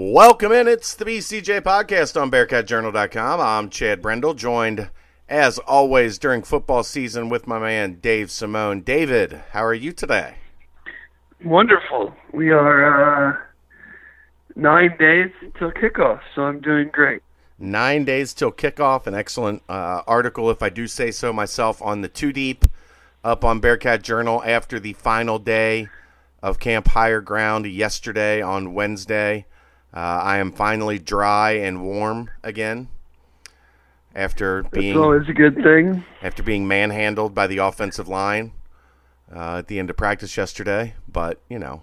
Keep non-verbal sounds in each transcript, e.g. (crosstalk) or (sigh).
Welcome in. It's the BCJ podcast on BearcatJournal.com. I'm Chad Brendel, joined as always during football season with my man Dave Simone. David, how are you today? Wonderful. We are uh, nine days till kickoff, so I'm doing great. Nine days till kickoff. An excellent uh, article, if I do say so myself, on the Two Deep up on Bearcat Journal after the final day of Camp Higher Ground yesterday on Wednesday. Uh, I am finally dry and warm again after being That's always a good thing. after being manhandled by the offensive line uh, at the end of practice yesterday. But you know,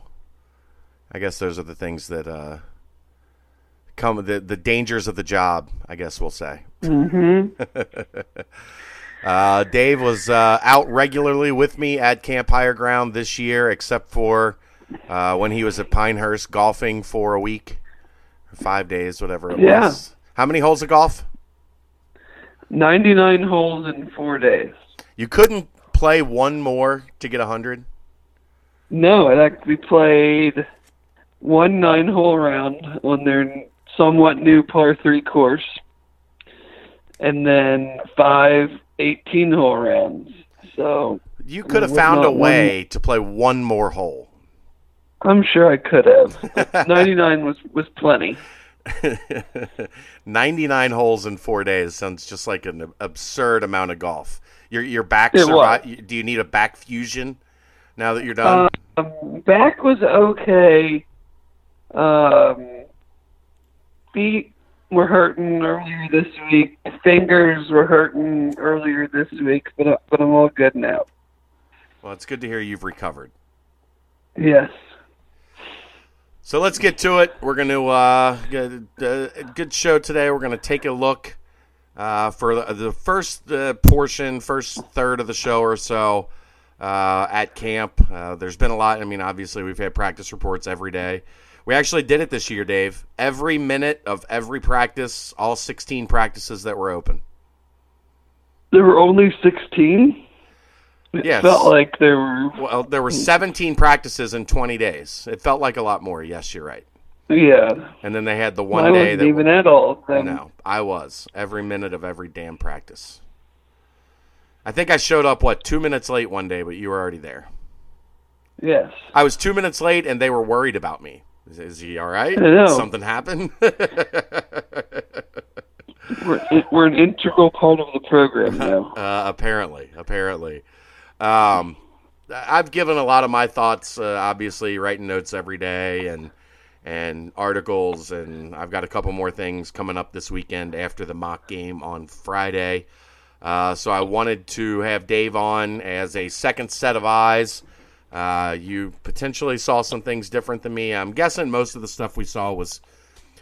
I guess those are the things that uh, come the the dangers of the job. I guess we'll say. Mm-hmm. (laughs) Uh, Dave was uh, out regularly with me at Camp Higher Ground this year, except for uh, when he was at Pinehurst golfing for a week, five days, whatever it Yeah. was. How many holes of golf? 99 holes in four days. You couldn't play one more to get a hundred. No, I actually played one nine-hole round on their somewhat new par three course, and then five 18-hole rounds. So You could have found a way to play one more hole. I'm sure I could have. (laughs) 99 was was plenty. 99 holes in four days sounds just like an absurd amount of golf. Your your back survi- Do you need a back fusion now that you're done? Um, back was okay. Um, feet were hurting earlier this week. Fingers were hurting earlier this week, but but I'm all good now. well, it's good to hear you've recovered. Yes. So let's get to it. We're going to uh, get a good show today. We're going to take a look uh, for the, the first uh, portion, first third of the show or so uh, at camp. Uh, there's been a lot. I mean, obviously, we've had practice reports every day. We actually did it this year, Dave. Every minute of every practice, all 16 practices that were open. There were only 16. It Yes. felt like there were. Well, there were 17 practices in 20 days. It felt like a lot more. Yes, you're right. Yeah. And then they had the one I day wasn't that even at all of them. No, I was every minute of every damn practice. I think I showed up what two minutes late one day, but you were already there. Yes. I was two minutes late, and they were worried about me. Is, is he all right? I know. Something happened? We're, we're an integral part of the program (laughs) now. uh, apparently, apparently. Um, I've given a lot of my thoughts. Uh, obviously, writing notes every day and and articles, and I've got a couple more things coming up this weekend after the mock game on Friday. Uh, so I wanted to have Dave on as a second set of eyes. Uh, you potentially saw some things different than me. I'm guessing most of the stuff we saw was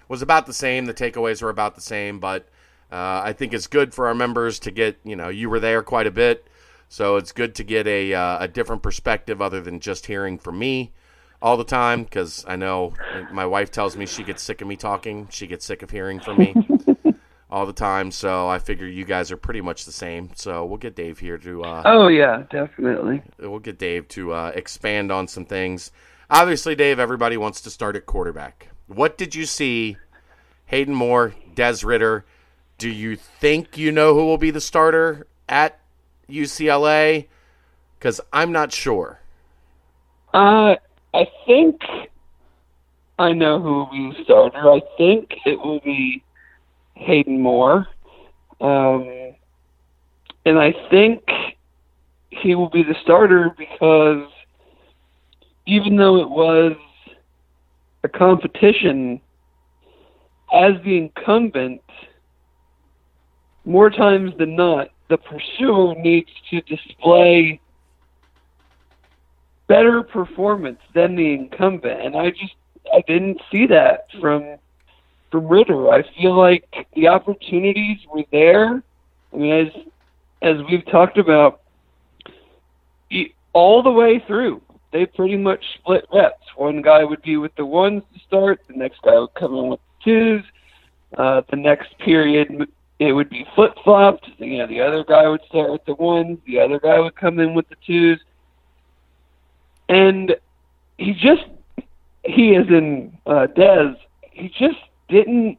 was about the same. The takeaways were about the same, but uh, I think it's good for our members to get. You know, you were there quite a bit, so it's good to get a uh, a different perspective other than just hearing from me all the time. Because I know my wife tells me she gets sick of me talking. She gets sick of hearing from me (laughs) all the time. So I figure you guys are pretty much the same. So we'll get Dave here to. Uh, Oh yeah, definitely. we'll get Dave to uh, expand on some things. Obviously, Dave, everybody wants to start at quarterback. What did you see? Hayden Moore, Des Ridder. Do you think you know who will be the starter at UCLA? Because I'm not sure. Uh, I think I know who will be starter. I think it will be Hayden Moore. Um, and I think he will be the starter because even though it was a competition, as the incumbent, more times than not, the pursuer needs to display better performance than the incumbent, and I just I didn't see that from from Ridder. I feel like the opportunities were there. I mean, as as we've talked about, all the way through, they pretty much split reps. One guy would be with the ones to start, the next guy would come in with the twos. Uh, the next period, it would be flip flopped. You know, the other guy would start with the ones, the other guy would come in with the twos and he just he is in uh, Dez. he just didn't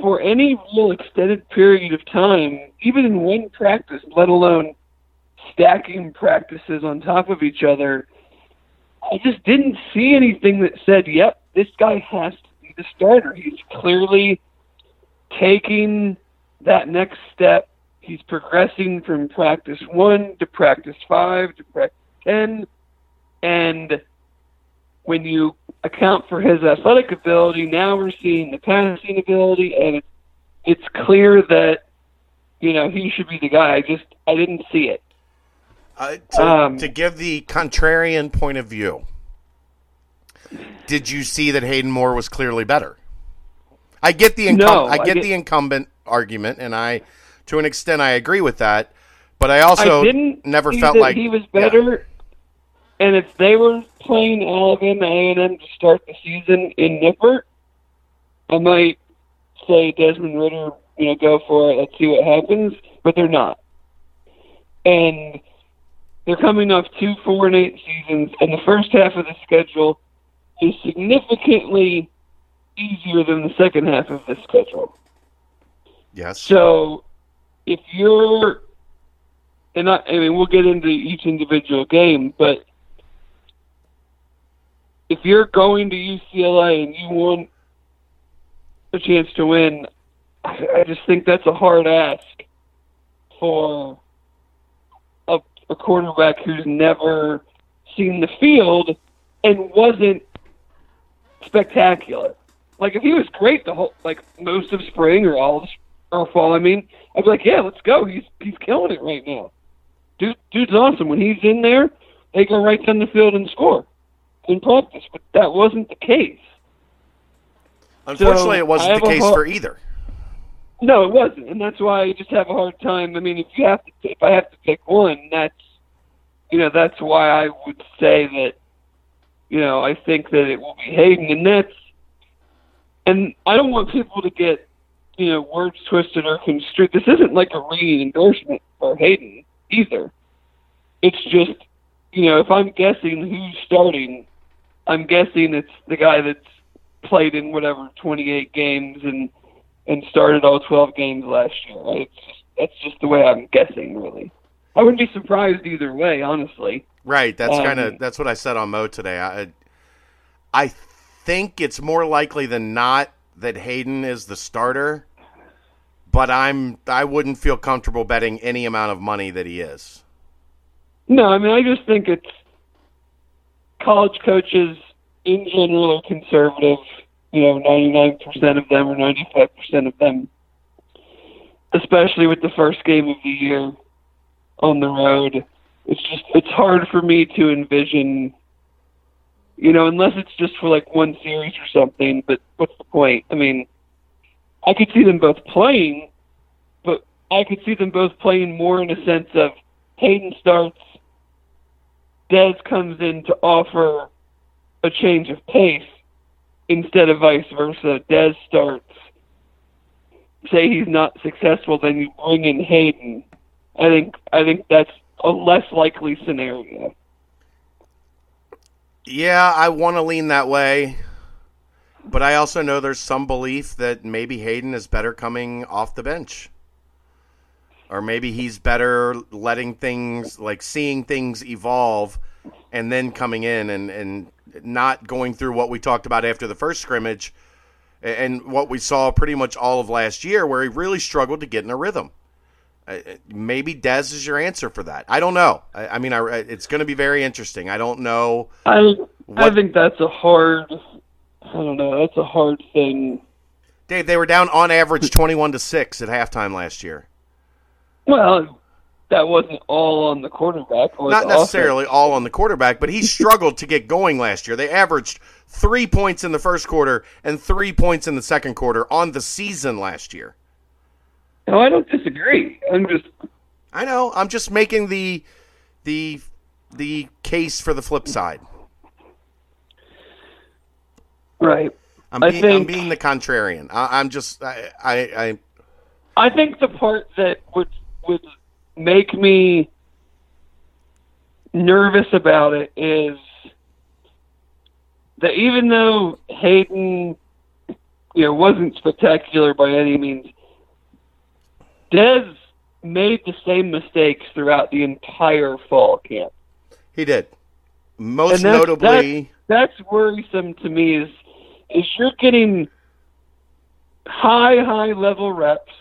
for any real extended period of time, even in one practice, let alone stacking practices on top of each other, I just didn't see anything that said, yep, this guy has to be the starter. He's clearly taking that next step. He's progressing from practice one to practice five to practice 10. And when you account for his athletic ability, now we're seeing the passing ability, and it's, it's clear that, you know, he should be the guy. I just, I didn't see it. Uh, to, um, to give the contrarian point of view, did you see that Hayden Moore was clearly better? I get the incum- no, I, get I get the incumbent argument, and I, to an extent, I agree with that. But I also I didn't never felt like he was better. Yeah. And if they were playing Alabama A&M to start the season in Nippert, I might say Desmond Ridder, you know, go for it. Let's see what happens. But they're not, and they're coming off two four and eight seasons, and the first half of the schedule is significantly easier than the second half of the schedule. Yes. So if you're, and I, I mean, we'll get into each individual game, but if you're going to UCLA and you want a chance to win, I just think that's a hard ask for a, a quarterback who's never seen the field and wasn't spectacular. Like if he was great the whole like most of spring or all of, or fall, I mean, I'd be like, yeah, let's go. He's he's killing it right now. Dude, dude's awesome. When he's in there, they go right down the field and score in practice. But that wasn't the case. Unfortunately, so it wasn't the case for either. No, it wasn't, and that's why I just have a hard time. I mean, if you have to, if I have to pick one, that's you know that's why I would say that you know I think that it will be Hayden, and that's and I don't want people to get you know words twisted or construed. This isn't like a ringing endorsement for Hayden either. It's just you know if I'm guessing who's starting, I'm guessing it's the guy that's played in whatever 28 games and and started all 12 games last year. Right? It's just, that's just the way I'm guessing, really. I wouldn't be surprised either way, honestly. Right. That's um, kind of that's what I said on Mo today. I I think it's more likely than not that Hayden is the starter, but I'm I wouldn't feel comfortable betting any amount of money that he is. No, I mean I just think it's college coaches in general are conservative. You know, ninety nine percent of them or ninety five percent of them, especially with the first game of the year on the road. It's just it's hard for me to envision you know, unless it's just for like one series or something. But what's the point? I mean, I could see them both playing, but I could see them both playing more in a sense of Hayden starts, Dez comes in to offer a change of pace instead of vice versa. Dez starts, say he's not successful, then you bring in Hayden. I think I think that's a less likely scenario. Yeah, I want to lean that way. But I also know there's some belief that maybe Hayden is better coming off the bench. Or maybe he's better letting things, like seeing things evolve and then coming in and, and not going through what we talked about after the first scrimmage and what we saw pretty much all of last year, where he really struggled to get in a rhythm. Maybe Dez is your answer for that. I don't know. I, I mean, I, it's going to be very interesting. I don't know. I what, I think that's a hard. I don't know. That's a hard thing. Dave, they were down on average twenty-one to six at halftime last year. Well, that wasn't all on the quarterback. Not necessarily offense. all on the quarterback, but he (laughs) struggled to get going last year. They averaged three points in the first quarter and three points in the second quarter on the season last year. No, I don't disagree. I'm just. I know. I'm just making the the the case for the flip side. Right. I'm being, I think, I'm being the contrarian. I, am just I, I I I think the part that would would make me nervous about it is that even though Hayden you know wasn't spectacular by any means. Dez made the same mistakes throughout the entire fall camp. He did. Most that's- notably, That's worrisome to me. Is is you're getting high high level reps.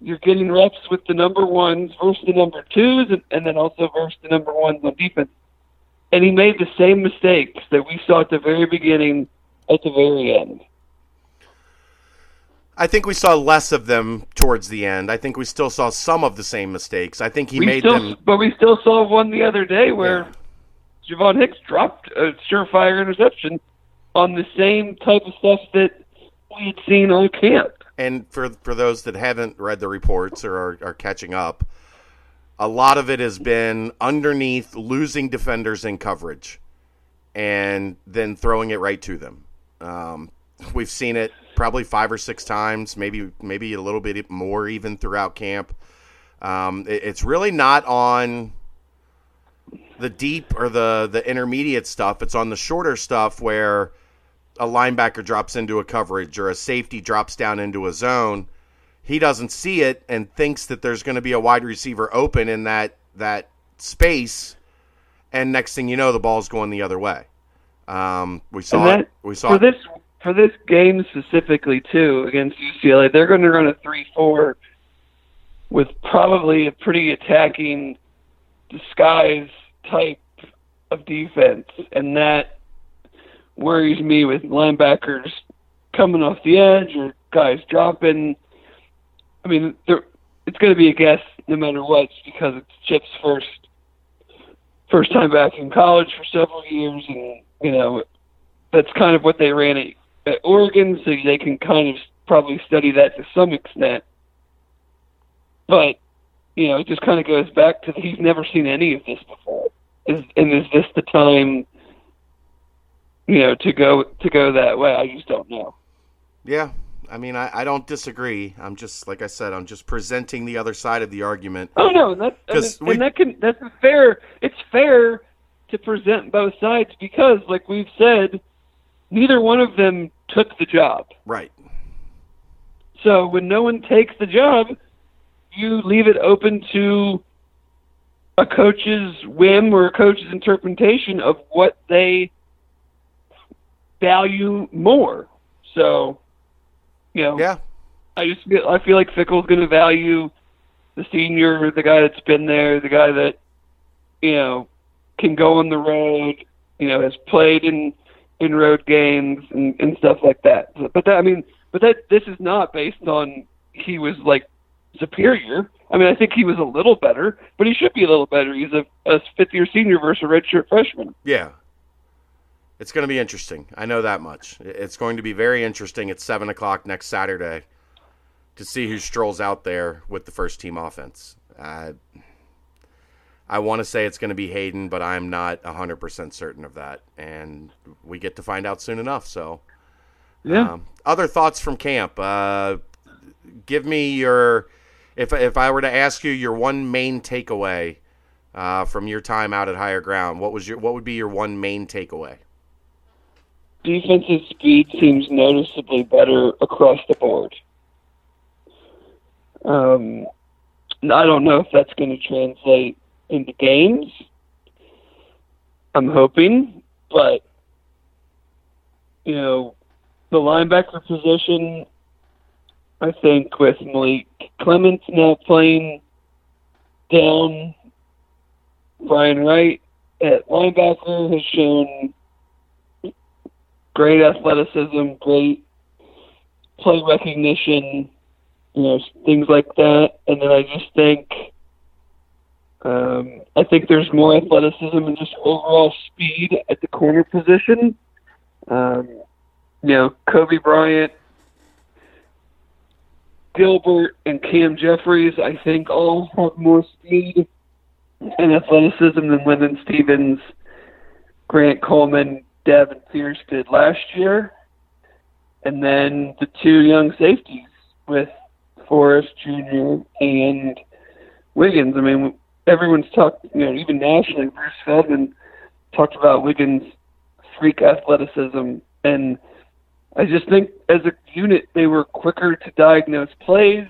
You're getting reps with the number ones versus the number twos, and, and then also versus the number ones on defense. And he made the same mistakes that we saw at the very beginning, at the very end. I think we saw less of them towards the end. I think we still saw some of the same mistakes. I think he we made still, them. but we still saw one the other day where Javon Hicks dropped a surefire interception on the same type of stuff that we had seen on camp. And for for those that haven't read the reports or are, are catching up, a lot of it has been underneath losing defenders in coverage, and then throwing it right to them. Um, we've seen it probably five or six times, maybe maybe a little bit more even throughout camp. Um, it- it's really not on the deep or the the intermediate stuff. It's on the shorter stuff where a linebacker drops into a coverage or a safety drops down into a zone. He doesn't see it and thinks that there's going to be a wide receiver open in that that space, and next thing you know, the ball's going the other way. Um, we saw And it. We saw for it. this for this game specifically too against UCLA, they're going to run a three-four with probably a pretty attacking disguise type of defense, and that worries me with linebackers coming off the edge or guys dropping. I mean, it's going to be a guess no matter what, because it's Chip's first first time back in college for several years, and you know that's kind of what they ran at, at Oregon, so they can kind of probably study that to some extent. But you know, it just kind of goes back to he's never seen any of this before. Is and is this the time? You know, to go to go that way. I just don't know. Yeah, I mean, I, I don't disagree. I'm just like I said, I'm just presenting the other side of the argument. Oh no, and that I mean, 'Cause and that can that's fair. It's fair to present both sides because, like we've said, neither one of them took the job. Right. So when no one takes the job, you leave it open to a coach's whim or a coach's interpretation of what they value more. So, you know, Yeah. I just feel I feel like Fickell's going to value the senior, the guy that's been there, the guy that you know can go on the road, you know, has played in in road games and, and stuff like that. But that I mean, but that this is not based on he was like superior. I mean, I think he was a little better, but he should be a little better. He's a, a fifth year senior versus a redshirt freshman. Yeah. It's going to be interesting. I know that much. It's going to be very interesting at 7 o'clock next Saturday to see who strolls out there with the first team offense. Uh, I want to say it's going to be Hayden, but I'm not 100% certain of that. And we get to find out soon enough. So, Yeah. um, other thoughts from camp? Uh, give me your, if, if I were to ask you your one main takeaway uh, from your time out at higher ground, what was your what would be your one main takeaway? defensive speed seems noticeably better across the board. Um, I don't know if that's going to translate into games. I'm hoping, but you know, the linebacker position. I think with Malik Clements now playing down, Brian Wright at linebacker has shown great athleticism, great play recognition, you know, things like that. And then I just think, um, I think there's more athleticism and just overall speed at the corner position. Um, you know, Coby Bryant, Gilbert, and Cam Jeffries, I think all have more speed and athleticism than Linden Stephens, Grant Coleman, Devin Pierce did last year. And then the two young safeties with Forrest Jr. and Wiggins. I mean, everyone's talked, you know, even nationally, Bruce Feldman talked about Wiggins' freak athleticism. And I just think as a unit they were quicker to diagnose plays.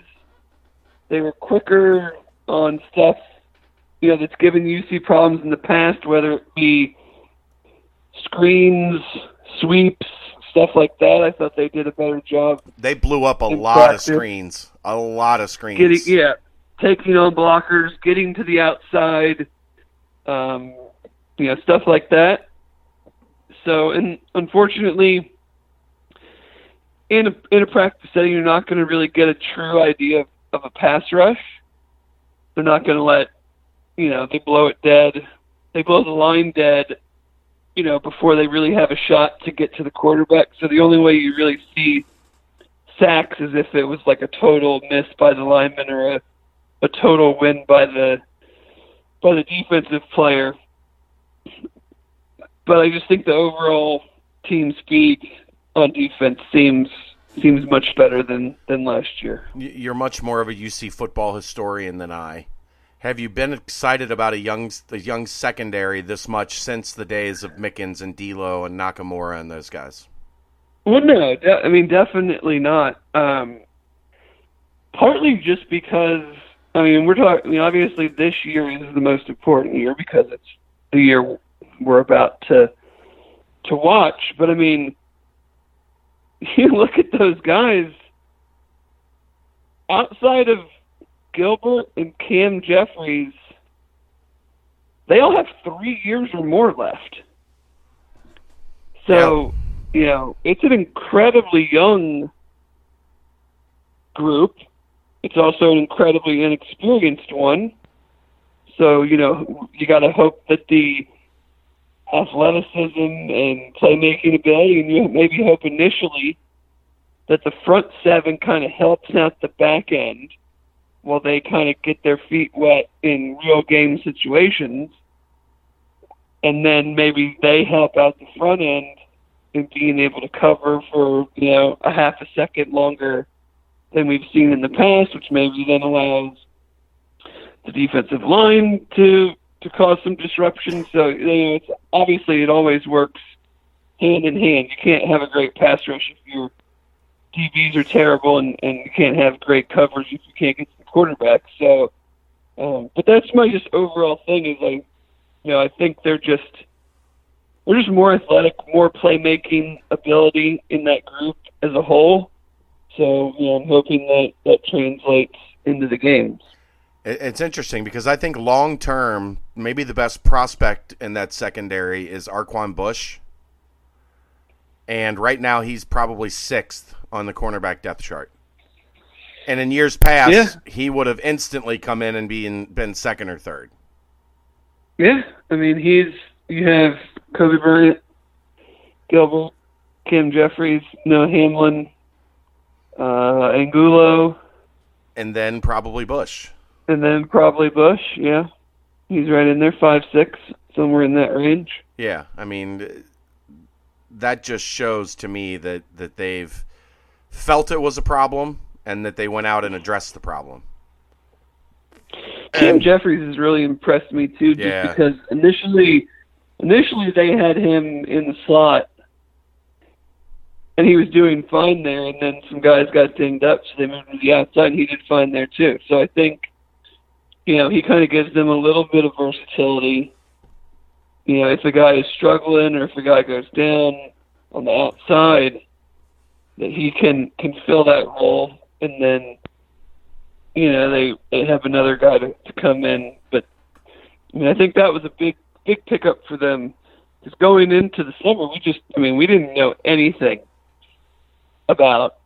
They were quicker on stuff, you know, that's given UC problems in the past, whether it be screens, sweeps, stuff like that. I thought they did a better job. They blew up a lot practice. of screens. A lot of screens. Getting yeah, taking on blockers, getting to the outside, um, you know, stuff like that. So, and unfortunately, in a in a practice setting, you're not going to really get a true idea of, of a pass rush. They're not going to let, you know, they blow it dead. They blow the line dead, you know, before they really have a shot to get to the quarterback. So the only way you really see sacks is if it was like a total miss by the lineman or a, a total win by the by the defensive player. But I just think the overall team speed on defense seems seems much better than than last year. You're much more of a UC football historian than I. Have you been excited about a young a young secondary this much since the days of Mickens and D'Lo and Nakamura and those guys? Well, no, I mean definitely not. Um, partly just because I mean we're talking. Obviously this year is the most important year because it's the year we're about to to watch. But I mean, (laughs) you look at those guys outside of Gilbert and Cam Jeffries. They all have three years or more left. So, you know, it's an incredibly young group. It's also an incredibly inexperienced one. So, you know, you got to hope that the athleticism and playmaking ability, and you maybe hope initially that the front seven kind of helps out the back end while they kind of get their feet wet in real game situations. And then maybe they help out the front end in being able to cover for, you know, a half a second longer than we've seen in the past, which maybe then allows the defensive line to to cause some disruption. So you know, it's obviously it always works hand in hand. You can't have a great pass rush if your DBs are terrible, and and you can't have great coverage if you can't get to the quarterback. So, um, but that's my just overall thing is like, you know, I think they're just they're just more athletic, more playmaking ability in that group as a whole. So, you know, I'm hoping that that translates into the games. It's interesting because I think long term, maybe the best prospect in that secondary is Arquan Bush. And right now, he's probably sixth on the cornerback depth chart. And in years past, Yeah. he would have instantly come in and been been second or third. Yeah, I mean he's you have Coby Bryant, Gilbert, Cam Jeffries, Noah Hamlin, uh, Angulo, And then probably Bush. and then probably Bush. Yeah, he's right in there, five six, somewhere in that range. Yeah, I mean, that just shows to me that that they've felt it was a problem and that they went out and addressed the problem. And- Jeffries has really impressed me too, just Yeah. because initially, initially they had him in the slot, and he was doing fine there, and then some guys got dinged up, so they moved him to the outside, and he did fine there too. So I think, you know, he kind of gives them a little bit of versatility. You know, if a guy is struggling or if a guy goes down on the outside, that he can can fill that role, and then you know they they have another guy to, to come in. But I mean, I think that was a big big pickup for them. Just going into the summer, we just I mean we didn't know anything about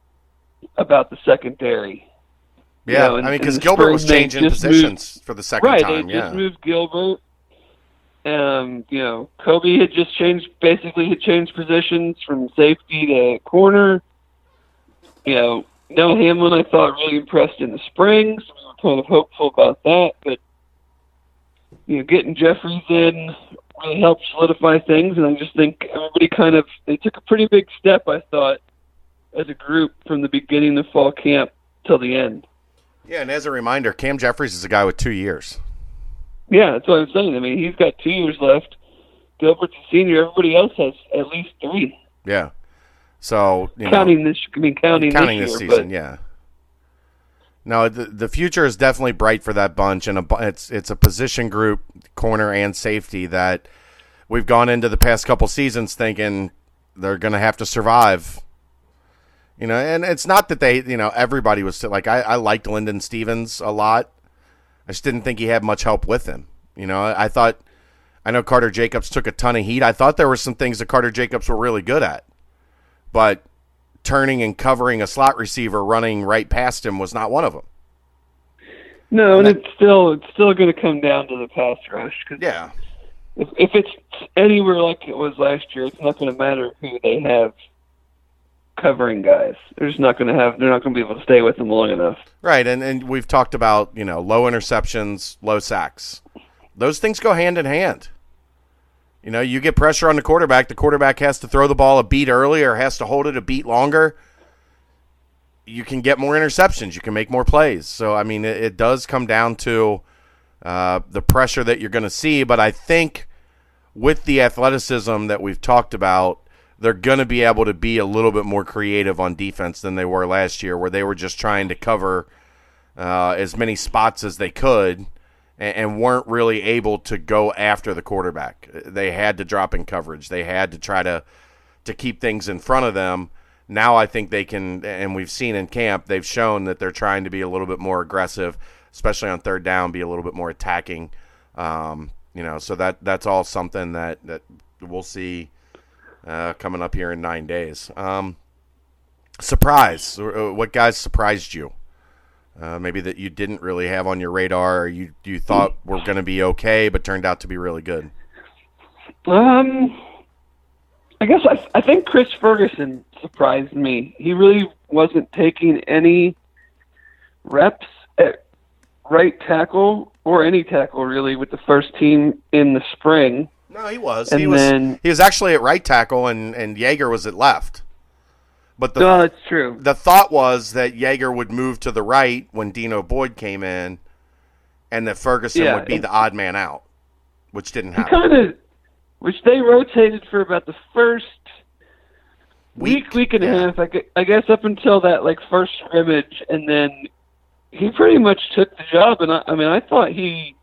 about the secondary. You Yeah, know, in- I mean, because Gilbert spring, was changing positions for the second right, time. they Yeah, just moved Gilbert. Um, you know, Coby had just changed basically had changed positions from safety to corner. You know, Noah Hamlin I thought really impressed in the spring, so we were kind of hopeful about that, but you know, getting Jeffries in really helped solidify things and I just think everybody kind of they took a pretty big step I thought as a group from the beginning of fall camp till the end. yeah. And as a reminder, Cam Jeffries is a guy with two years. Yeah, that's what I'm saying. I mean, he's got two years left. Gilbert's a senior. Everybody else has at least three. Yeah. So you know, counting this, I mean counting, counting this, this year, season, but yeah. No, the the future is definitely bright for that bunch, and a, it's it's a position group, corner and safety that we've gone into the past couple seasons thinking they're going to have to survive. You know, and it's not that they, you know, everybody was like I, I liked Linden Stephens a lot. I just didn't think he had much help with him. You know, I thought I know Carter Jacobs took a ton of heat. I thought there were some things that Carter Jacobs were really good at, but turning and covering a slot receiver running right past him was not one of them. no, and it's still it's still going to come down to the pass rush because Yeah, if, if it's anywhere like it was last year, it's not going to matter who they have covering guys. They're just not going to have. They're not going to be able to stay with them long enough. right. And and we've talked about you know low interceptions, low sacks. Those things go hand in hand. You know, you get pressure on the quarterback. The quarterback has to throw the ball a beat early or has to hold it a beat longer. You can get more interceptions. You can make more plays. So I mean, it, it does come down to uh, the pressure that you're going to see. But I think with the athleticism that we've talked about, they're going to be able to be a little bit more creative on defense than they were last year, where they were just trying to cover uh, as many spots as they could and, and weren't really able to go after the quarterback. They had to drop in coverage. They had to try to to keep things in front of them. Now I think they can, and we've seen in camp, they've shown that they're trying to be a little bit more aggressive, especially on third down, be a little bit more attacking. Um, you know, so that that's all something that that we'll see uh, coming up here in nine days. Um, surprise! Uh, What guys surprised you? Uh, maybe that you didn't really have on your radar, or you you thought were going to be okay, but turned out to be really good. Um, I guess I, I think Chris Ferguson surprised me. He really wasn't taking any reps at right tackle or any tackle really with the first team in the spring. No, he was. And he was. he was actually at right tackle, and and Yeager was at left. But the no, that's true. the thought was that Jaeger would move to the right when Dino Boyd came in, and that Ferguson Yeah, would be the odd man out, which didn't happen. kind of, which they rotated for about the first week, week and yeah. a half. I, I guess up until that like first scrimmage, and then he pretty much took the job. And I, I mean, I thought he,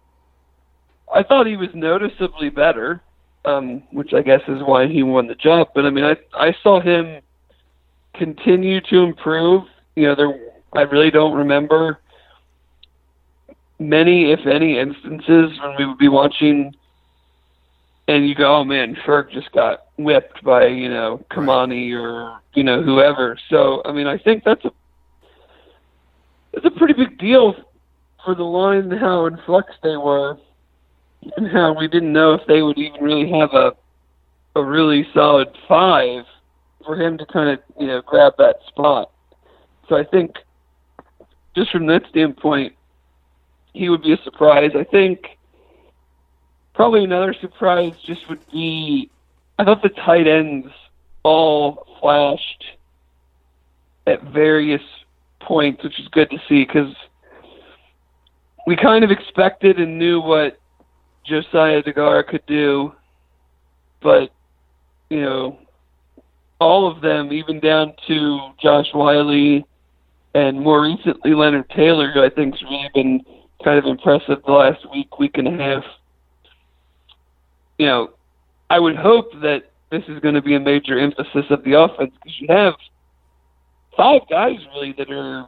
I thought he was noticeably better, um, which I guess is why he won the job. But I mean, I I saw him continue to improve. You know, there I really don't remember many, if any, instances when we would be watching and you go, oh man, Ferg just got whipped by you know Kamani or you know whoever. So I mean, I think that's a that's a pretty big deal for the line how in flux they were, we didn't know if they would even really have a a really solid five for him to kind of you know grab that spot. So I think just from that standpoint, he would be a surprise. I think probably another surprise just would be I thought the tight ends all flashed at various points, which is good to see because we kind of expected and knew what Josiah Deguara could do, but you know, all of them, even down to Josh Whyle and more recently Leonard Taylor, who I think has really been kind of impressive the last week, week and a half. You know, I would hope that this is going to be a major emphasis of the offense because you have five guys really that are,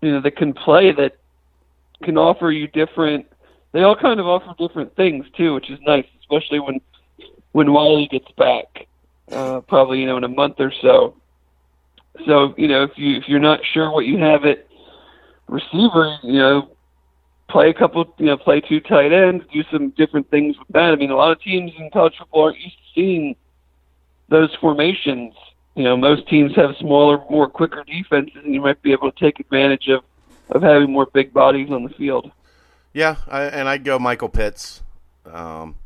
you know, that can play that can offer you different. They all kind of offer different things too, which is nice, especially when when Whyle gets back, uh, probably you know in a month or so. So you know if you if you're not sure what you have at receiver, you know, play a couple, you know, play two tight ends, do some different things with that. I mean, a lot of teams in college football aren't used to seeing those formations. You know, most teams have smaller, more quicker defenses, and you might be able to take advantage of of having more big bodies on the field. Yeah, I, and I'd go Michael Pitts. Um,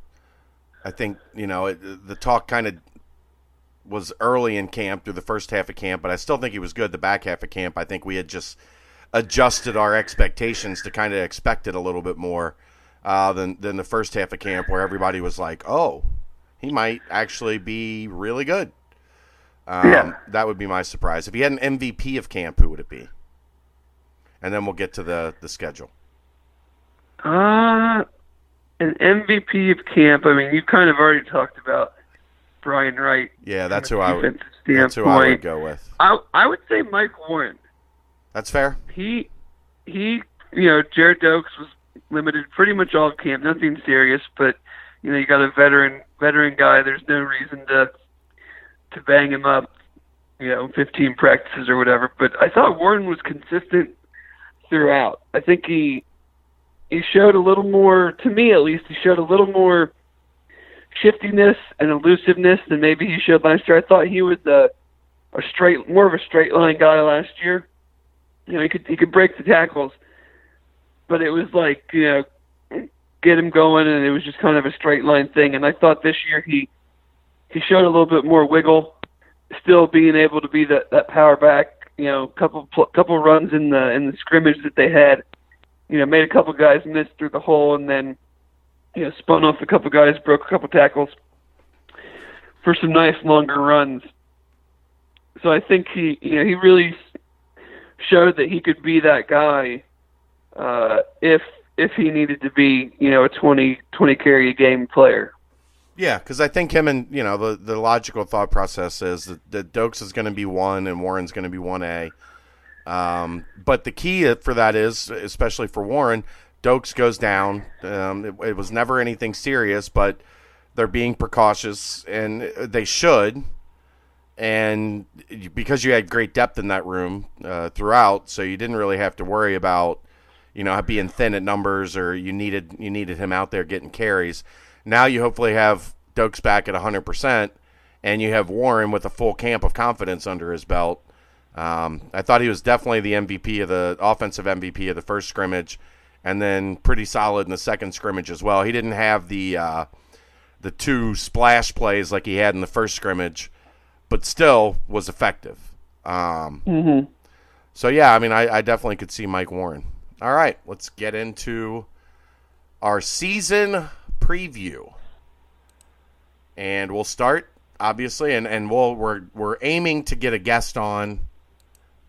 I think you know it, the talk kind of was early in camp through the first half of camp, but I still think he was good the back half of camp. I think we had just adjusted our expectations to kind of expect it a little bit more uh, than than the first half of camp, where everybody was like, "Oh, he might actually be really good." Um, Yeah. That would be my surprise. If he had an MVP of camp, who would it be? And then we'll get to the, the schedule. Uh, an MVP of camp. I mean, you kind of already talked about Brian Wright. Yeah, that's who I would. That's who I would go with. I I would say Mike Warren. That's fair. He he. You know, Gerrid Doaks was limited pretty much all camp. Nothing serious, but you know, you got a veteran veteran guy. There's no reason to to bang him up. You know, 15 practices or whatever. But I thought Warren was consistent throughout. I think he he showed a little more, to me at least, he showed a little more shiftiness and elusiveness than maybe he showed last year. I thought he was a, a straight, more of a straight line guy last year. You know, he could he could break the tackles, but it was like you know, get him going, and it was just kind of a straight line thing. And I thought this year he he showed a little bit more wiggle, still being able to be that that power back. You know, couple couple runs in the in the scrimmage that they had. You know, made a couple guys miss through the hole, and then you know spun off a couple guys, broke a couple tackles for some nice longer runs. So I think he you know he really showed that he could be that guy uh, if if he needed to be you know a 20 20 carry a game player. Yeah, because I think him and you know the the logical thought process is that, that Doaks is going to be one and Warren's going to be one A. Um, but the key for that is, especially for Warren, Doaks goes down. Um, it, it was never anything serious, but they're being precautious, and they should. And because you had great depth in that room uh, throughout, so you didn't really have to worry about, you know, being thin at numbers or you needed you needed him out there getting carries. Now you hopefully have Doaks back at 100%, and you have Warren with a full camp of confidence under his belt. Um, I thought he was definitely the MVP of the offensive MVP of the first scrimmage, and then pretty solid in the second scrimmage as well. He didn't have the uh, the two splash plays like he had in the first scrimmage, but still was effective. Um, Mm-hmm. so yeah, I mean, I, I definitely could see Mike Warren. All right, let's get into our season preview, and we'll start obviously, and and we'll we're we're aiming to get a guest on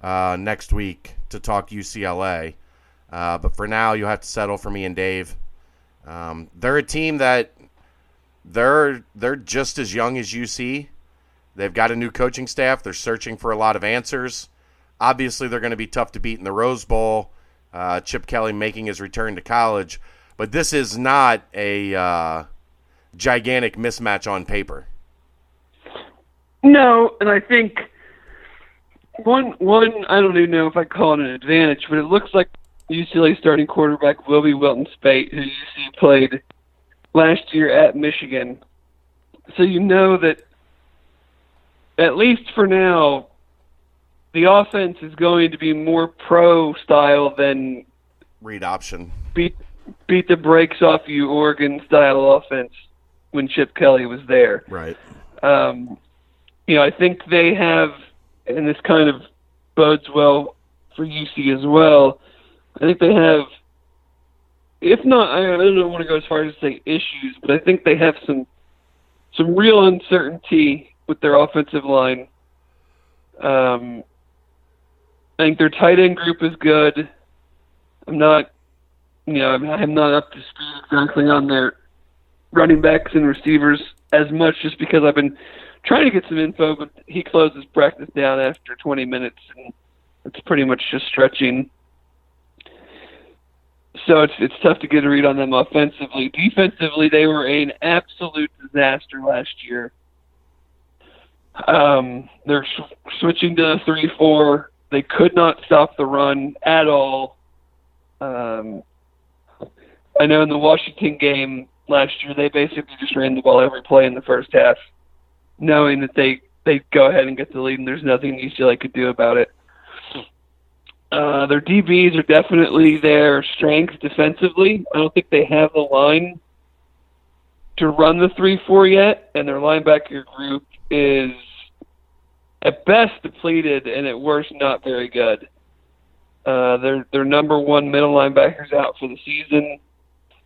uh, next week to talk UCLA, uh, but for now you'll have to settle for me and Dave. Um, they're a team that they're they're just as young as UC. They've got a new coaching staff. They're searching for a lot of answers. Obviously, they're going to be tough to beat in the Rose Bowl. Uh, Chip Kelly making his return to college, but this is not a uh, gigantic mismatch on paper. No, and I think one one I don't even know if I call it an advantage, but it looks like UCLA starting quarterback will be Wilton Speight, who UC played last year at Michigan. So you know that at least for now, the offense is going to be more pro style than Read option. beat beat the brakes off you Oregon style offense when Chip Kelly was there. Right. Um, you know, I think they have, and this kind of bodes well for UC as well. I think they have, if not, I don't want to go as far as to say issues, but I think they have some some real uncertainty with their offensive line. Um, I think their tight end group is good. I'm not, you know, I'm, I'm not up to speed exactly on their running backs and receivers as much just because I've been trying to get some info, but he closes practice down after 20 minutes, and it's pretty much just stretching. So it's it's tough to get a read on them offensively. Defensively, they were an absolute disaster last year. Um, they're sw- switching to three-four. They could not stop the run at all. Um, I know in the Washington game last year, they basically just ran the ball every play in the first half, knowing that they they go ahead and get the lead, and there's nothing UCLA could do about it. Uh, their DBs are definitely their strength defensively. I don't think they have the line to run the three-four yet, and their linebacker group is at best depleted and at worst not very good. Uh, their their number one middle linebacker's out for the season.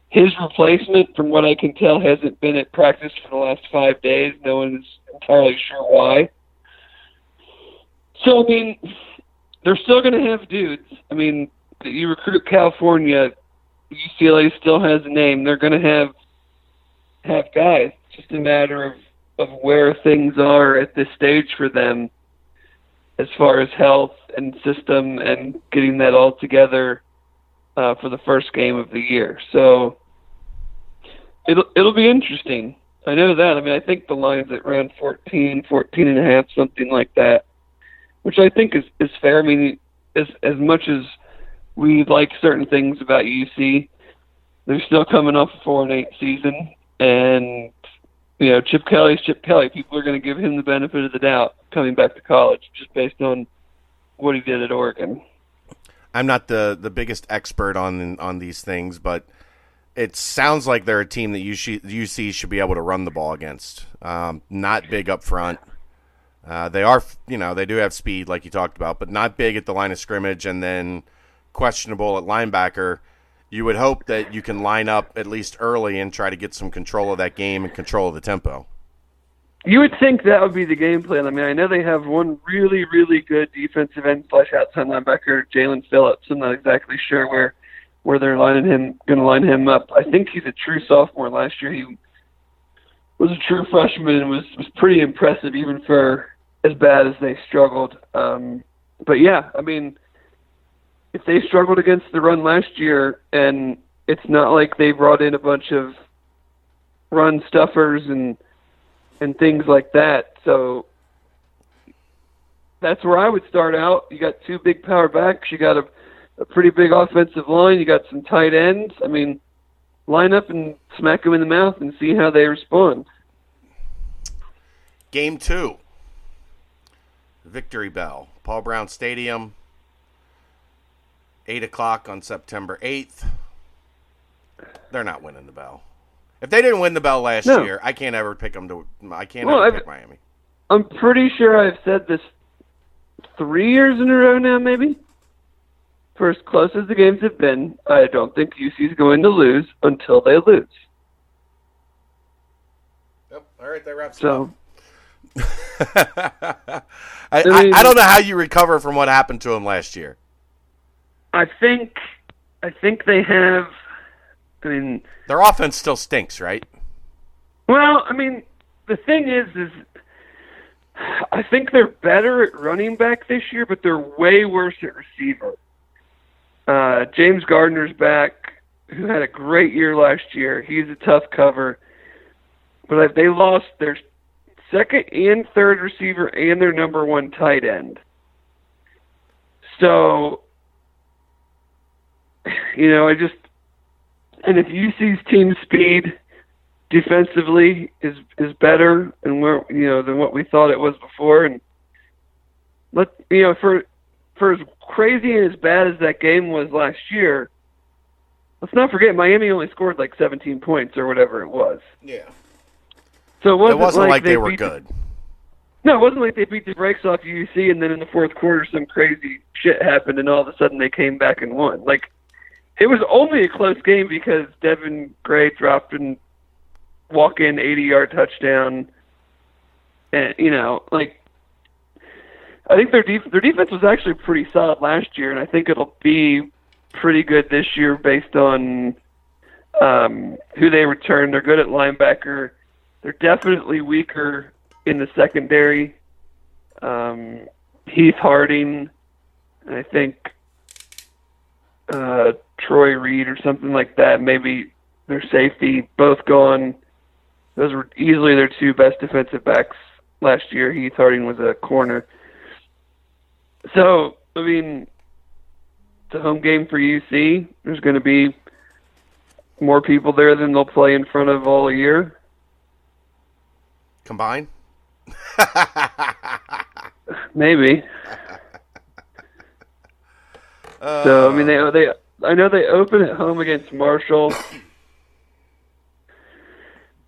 His replacement, from what I can tell, hasn't been at practice for the last five days. No one is entirely sure why. So I mean, they're still going to have dudes. I mean, you recruit California, UCLA still has a name. They're going to have have guys. It's just a matter of of where things are at this stage for them, as far as health and system and getting that all together uh, for the first game of the year. So it'll it'll be interesting. I know that. I mean, I think the line's at around 14, 14 and a half, something like that, which I think is is fair. I mean, as as much as we like certain things about UC, they're still coming off a four and eight season, and you know, Chip Kelly's Chip Kelly. People are going to give him the benefit of the doubt coming back to college, just based on what he did at Oregon. I'm not the the biggest expert on on these things, but it sounds like they're a team that UC, UC should be able to run the ball against. Um, not big up front. Uh, they are, you know, they do have speed, like you talked about, but not big at the line of scrimmage, and then questionable at linebacker. You would hope that you can line up at least early and try to get some control of that game and control of the tempo. You would think that would be the game plan. I mean, I know they have one really, really good defensive end slash outside linebacker, Jaelan Phillips. I'm not exactly sure where where they're lining him, going to line him up. I think he's a true sophomore. Last year, he was a true freshman and was was pretty impressive, even for as bad as they struggled. Um, but yeah, I mean, if they struggled against the run last year, and it's not like they brought in a bunch of run stuffers and and things like that. So that's where I would start out. You got two big power backs. You got a, a pretty big offensive line. You got some tight ends. I mean, line up and smack them in the mouth and see how they respond. Game two. Victory Bell, Paul Brown Stadium. 8 o'clock on September 8th. They're not winning the bell. If they didn't win the bell last No. year, I can't ever pick them to. I can't Well, ever I've- pick Miami. I'm pretty sure I've said this three years in a row now, maybe. For as close as the games have been, I don't think UC is going to lose until they lose. Yep. All right, that wraps So it up. (laughs) I, I mean- I, I don't know how you recover from what happened to him last year. I think I think they have. I mean, Their offense still stinks, right? well, I mean, the thing is, is I think they're better at running back this year, but they're way worse at receiver. Uh, James Gardner's back, who had a great year last year. He's a tough cover, but they lost their second and third receiver and their number one tight end. So, you know, I just and if UC's team speed defensively is is better and where you know than what we thought it was before, and let you know for for as crazy and as bad as that game was last year, let's not forget Miami only scored like 17 points or whatever it was. Yeah. So it It wasn't, wasn't like, they, were beat the- good. no, it wasn't like they beat the brakes off UC and then in the fourth quarter some crazy shit happened and all of a sudden they came back and won. Like it was only a close game because Devin Gray dropped an walk in eighty yard touchdown and you know, like I think their def- their defense was actually pretty solid last year and I think it'll be pretty good this year based on um who they return. They're good at linebacker. They're definitely weaker in the secondary. Um, Heath Harding, and I think uh, Troy Reed or something like that. Maybe their safety, both gone. Those were easily their two best defensive backs last year. Heath Harding was a corner. So, I mean, it's a home game for UC. There's going to be more people there than they'll play in front of all year. Combined? (laughs) Maybe. Uh, So I mean, they they I know they open at home against Marshall,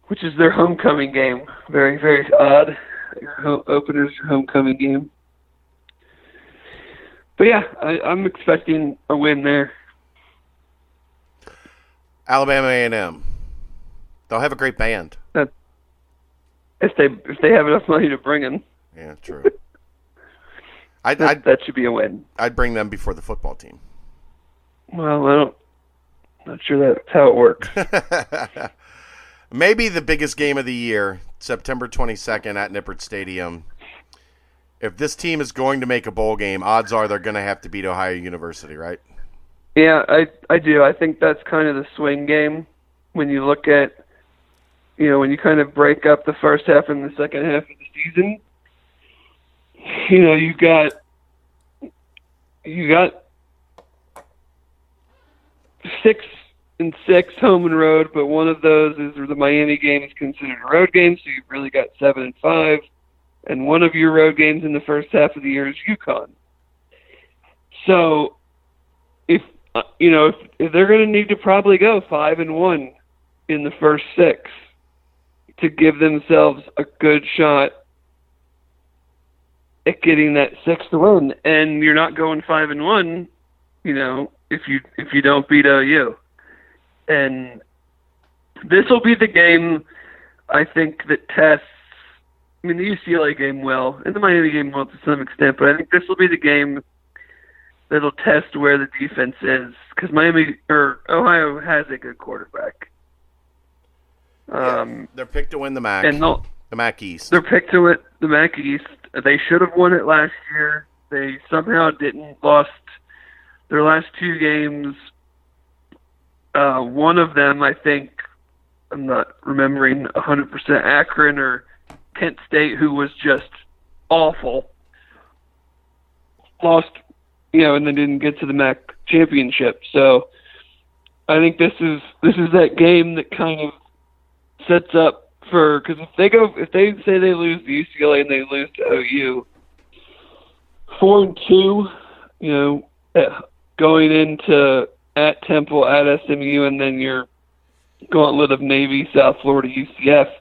which is their homecoming game. Very very odd. Your home, opener's homecoming game. But yeah, I, I'm expecting a win there. Alabama A&M. They'll have a great band. If they if they have enough money to bring in. Yeah, true. (laughs) I'd, That, I'd that should be a win. I'd bring them before the football team. Well, I don't. Not sure that's how it works. (laughs) Maybe the biggest game of the year, September 22nd at Nippert Stadium. If this team is going to make a bowl game, odds are they're going to have to beat Ohio University, right? Yeah, I I do. I think that's kind of the swing game when you look at you know, when you kind of break up the first half and the second half of the season. You know, you got you got six and six home and road, but one of those is the Miami game is considered a road game, so you've really got seven and five. And one of your road games in the first half of the year is UConn. So if uh, you know if, if they're going to need to probably go five and one in the first six to give themselves a good shot at getting that sixth win, and you're not going five and one, you know, if you if you don't beat OU, and this will be the game I think that tests. I mean, the UCLA game will, and the Miami game will to some extent, but I think this will be the game that'll test where the defense is because Miami or Ohio has a good quarterback. Um, They're picked to win the MAC, and the MAC East. they're picked to it the MAC East. They should have won it last year. They somehow didn't. Lost their last two games. Uh, one of them, I think, I'm not remembering 100% Akron or Kent State, who was just awful. Lost, you know, and then didn't get to the MAC championship. So I think this is this is that game that kind of sets up for because if they go if they say they lose to UCLA and they lose to OU, four and two, you know, at, going into at Temple at SMU and then your gauntlet of Navy, South Florida, UCF.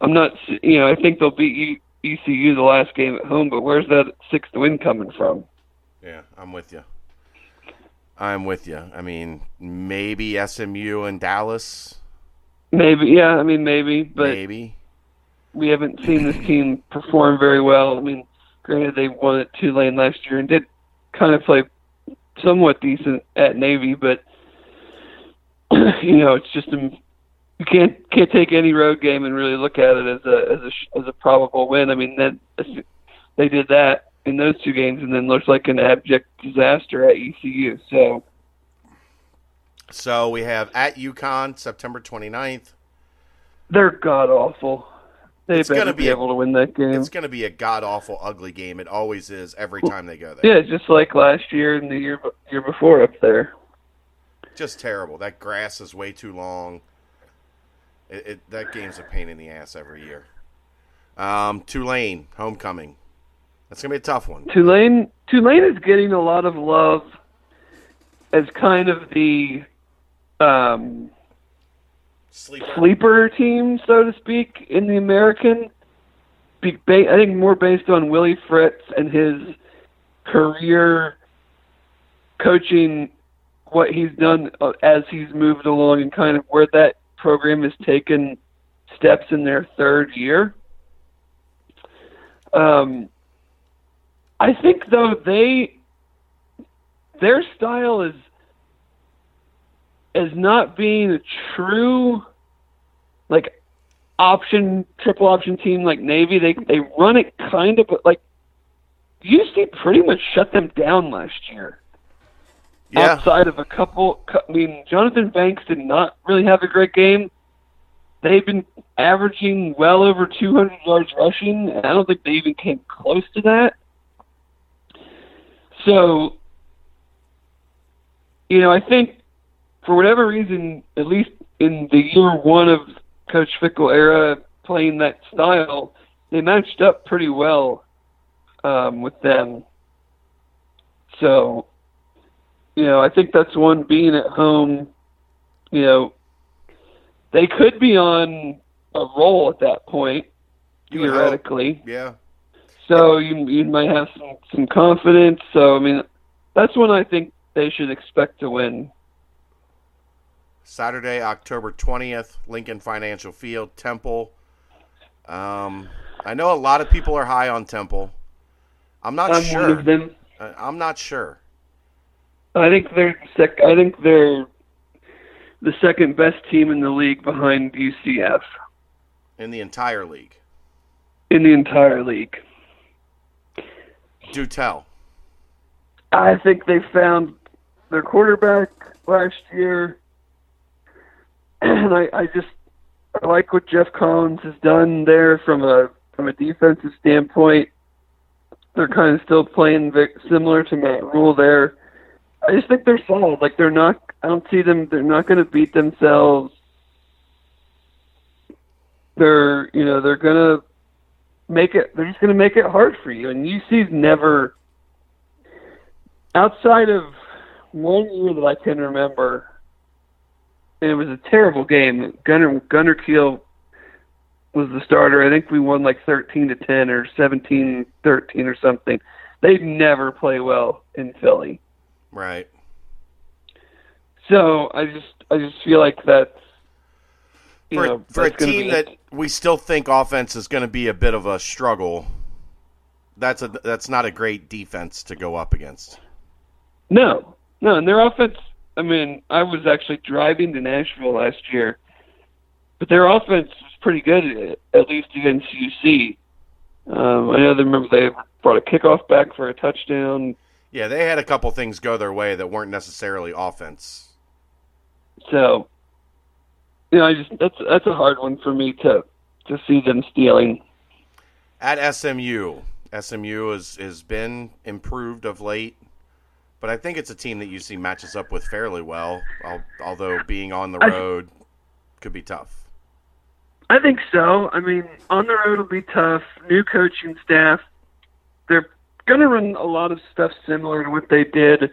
I'm not, you know, I think they'll beat ECU the last game at home, but where's that sixth win coming from? Yeah, I'm with you. I'm with you. I mean, maybe SMU and Dallas. Maybe, yeah, I mean maybe, but maybe. we haven't seen this team (clears throat) perform very well. I mean, granted they won at Tulane last year and did kind of play somewhat decent at Navy, but (clears throat) you know, it's just a, you can't can't take any road game and really look at it as a as a as a probable win. I mean, that they did that in those two games, and then looks like an abject disaster at ECU. So So we have at UConn September 29th. they're god awful. They It's better be, be a- able to win that game. It's going to be a god awful ugly game. It always is every time they go there. Yeah, just like last year and the year year before up there. Just terrible. That grass is way too long. It, it that game's a pain in the ass every year. Um, Tulane homecoming. That's gonna be a tough one. Tulane Tulane is getting a lot of love as kind of the um, Sleeper. sleeper team, so to speak, in the American. Be, ba- I think more based on Willie Fritz and his career coaching, what he's done uh, as he's moved along, and kind of where that program has taken steps in their third year. Um, I think though they their style is as not being a true like option triple option team like Navy. They they run it kind of but like UC pretty much shut them down last year. Yeah. Outside of a couple, I mean, Jonathan Banks did not really have a great game. They've been averaging well over 200 yards rushing, and I don't think they even came close to that. So, you know, I think for whatever reason, at least in the year one of Coach Fickell era playing that style, they matched up pretty well um, with them. So, you know, I think that's one being at home. You know, they could be on a roll at that point, You theoretically. Yeah. So you you might have some some confidence. So I mean, that's when I think they should expect to win. Saturday, October 20th, Lincoln Financial Field, Temple. Um, I know a lot of people are high on Temple. I'm not I'm sure. one of them. I'm not sure. I think they're sec. I think they're the second best team in the league behind UCF In the entire league. in the entire league. Do tell. I think they found their quarterback last year, and I, I just I like what Geoff Collins has done there from a from a defensive standpoint. They're kind of still playing vic- similar to Matt Rhule there. I just think they're solid. Like they're not. I don't see them. They're not going to beat themselves. They're you know they're gonna make it. They're just gonna make it hard for you. And UC's never outside of one year that I can remember, and it was a terrible game. Gunner Gunner Kiel was the starter. I think we won like 13 to 10 or 17 13 or something. They never play well in Philly. Right. So I just I just feel like that For, know, for a team be- that we still think offense is going to be a bit of a struggle, that's a that's not a great defense to go up against. No, no, and their offense. I mean, I was actually driving to Nashville last year, but their offense was pretty good, at, at least against UC. Um, I know they remember they brought a kickoff back for a touchdown. Yeah, they had a couple things go their way that weren't necessarily offense. So, you know, I just that's that's a hard one for me to to see them stealing. At SMU, SMU has has been improved of late, but I think it's a team that UC matches up with fairly well. Although being on the I- road could be tough. I think so. I mean, on the road will be tough. New coaching staff. They're going to run a lot of stuff similar to what they did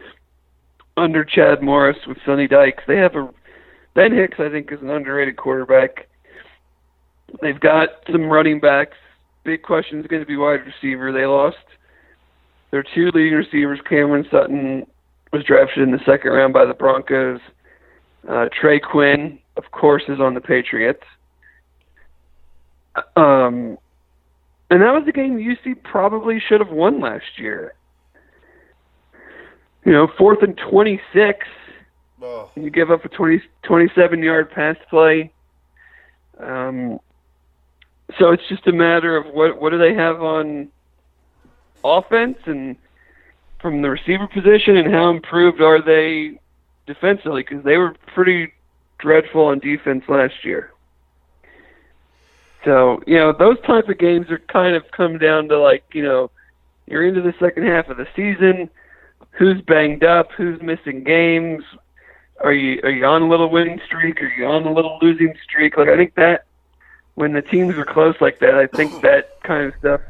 under Chad Morris with Sonny Dykes. They have a Ben Hicks. I think is an underrated quarterback. They've got some running backs. Big question is going to be wide receiver. They lost their two leading receivers. Cameron Sutton was drafted in the second round by the Broncos. Uh, Trey Quinn, of course, is on the Patriots. Um, and that was a game UC probably should have won last year. You know, fourth and 26, Oh, you give up a 20, 27 yard pass play. Um, so it's just a matter of what what do they have on offense and from the receiver position and how improved are they defensively because they were pretty dreadful on defense last year. So you know those type of games are kind of come down to like you know you're into the second half of the season, who's banged up, who's missing games, are you are you on a little winning streak? Are you on a little losing streak? Like I think that when the teams are close like that, I think (laughs) that kind of stuff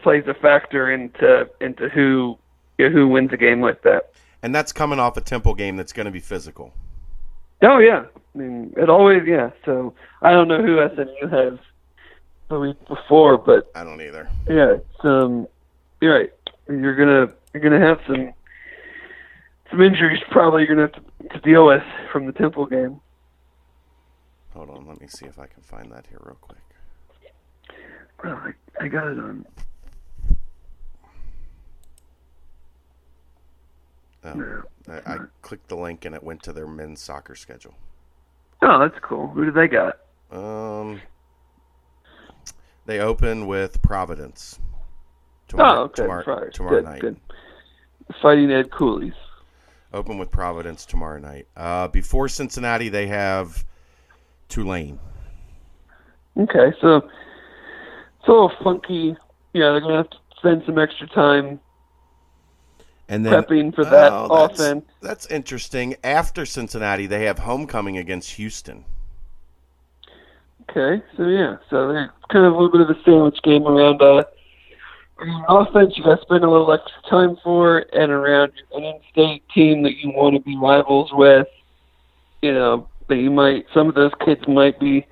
plays a factor into into who you know, who wins a game like that. and that's coming off a Temple game that's going to be physical. Oh yeah, I mean it always yeah. So I don't know who SMU has the week before, but I don't either. yeah, it's um you're right. You're gonna you're gonna have some some injuries probably you're gonna have to, to deal with from the Temple game. Hold on, let me see if I can find that here real quick. Oh, I, I got it on. Oh, I, I clicked the link and it went to their men's soccer schedule. Oh, that's cool. Who do they got? Um, they open with Providence. Oh, Tomorrow, okay. Tomorrow, tomorrow good, night. good. Fighting Ed Cooley's. Open with Providence tomorrow night. Uh, before Cincinnati, they have Tulane. Okay, so it's a little funky. Yeah, they're gonna have to spend some extra time And then prepping for that Oh, that's- offense. That's interesting. After Cincinnati, they have homecoming against Houston. Okay, so yeah, so they're kind of a little bit of a sandwich game around uh, offense. You got to spend a little extra time for, and around an in-state team that you want to be rivals with. You know that you might some of those kids might be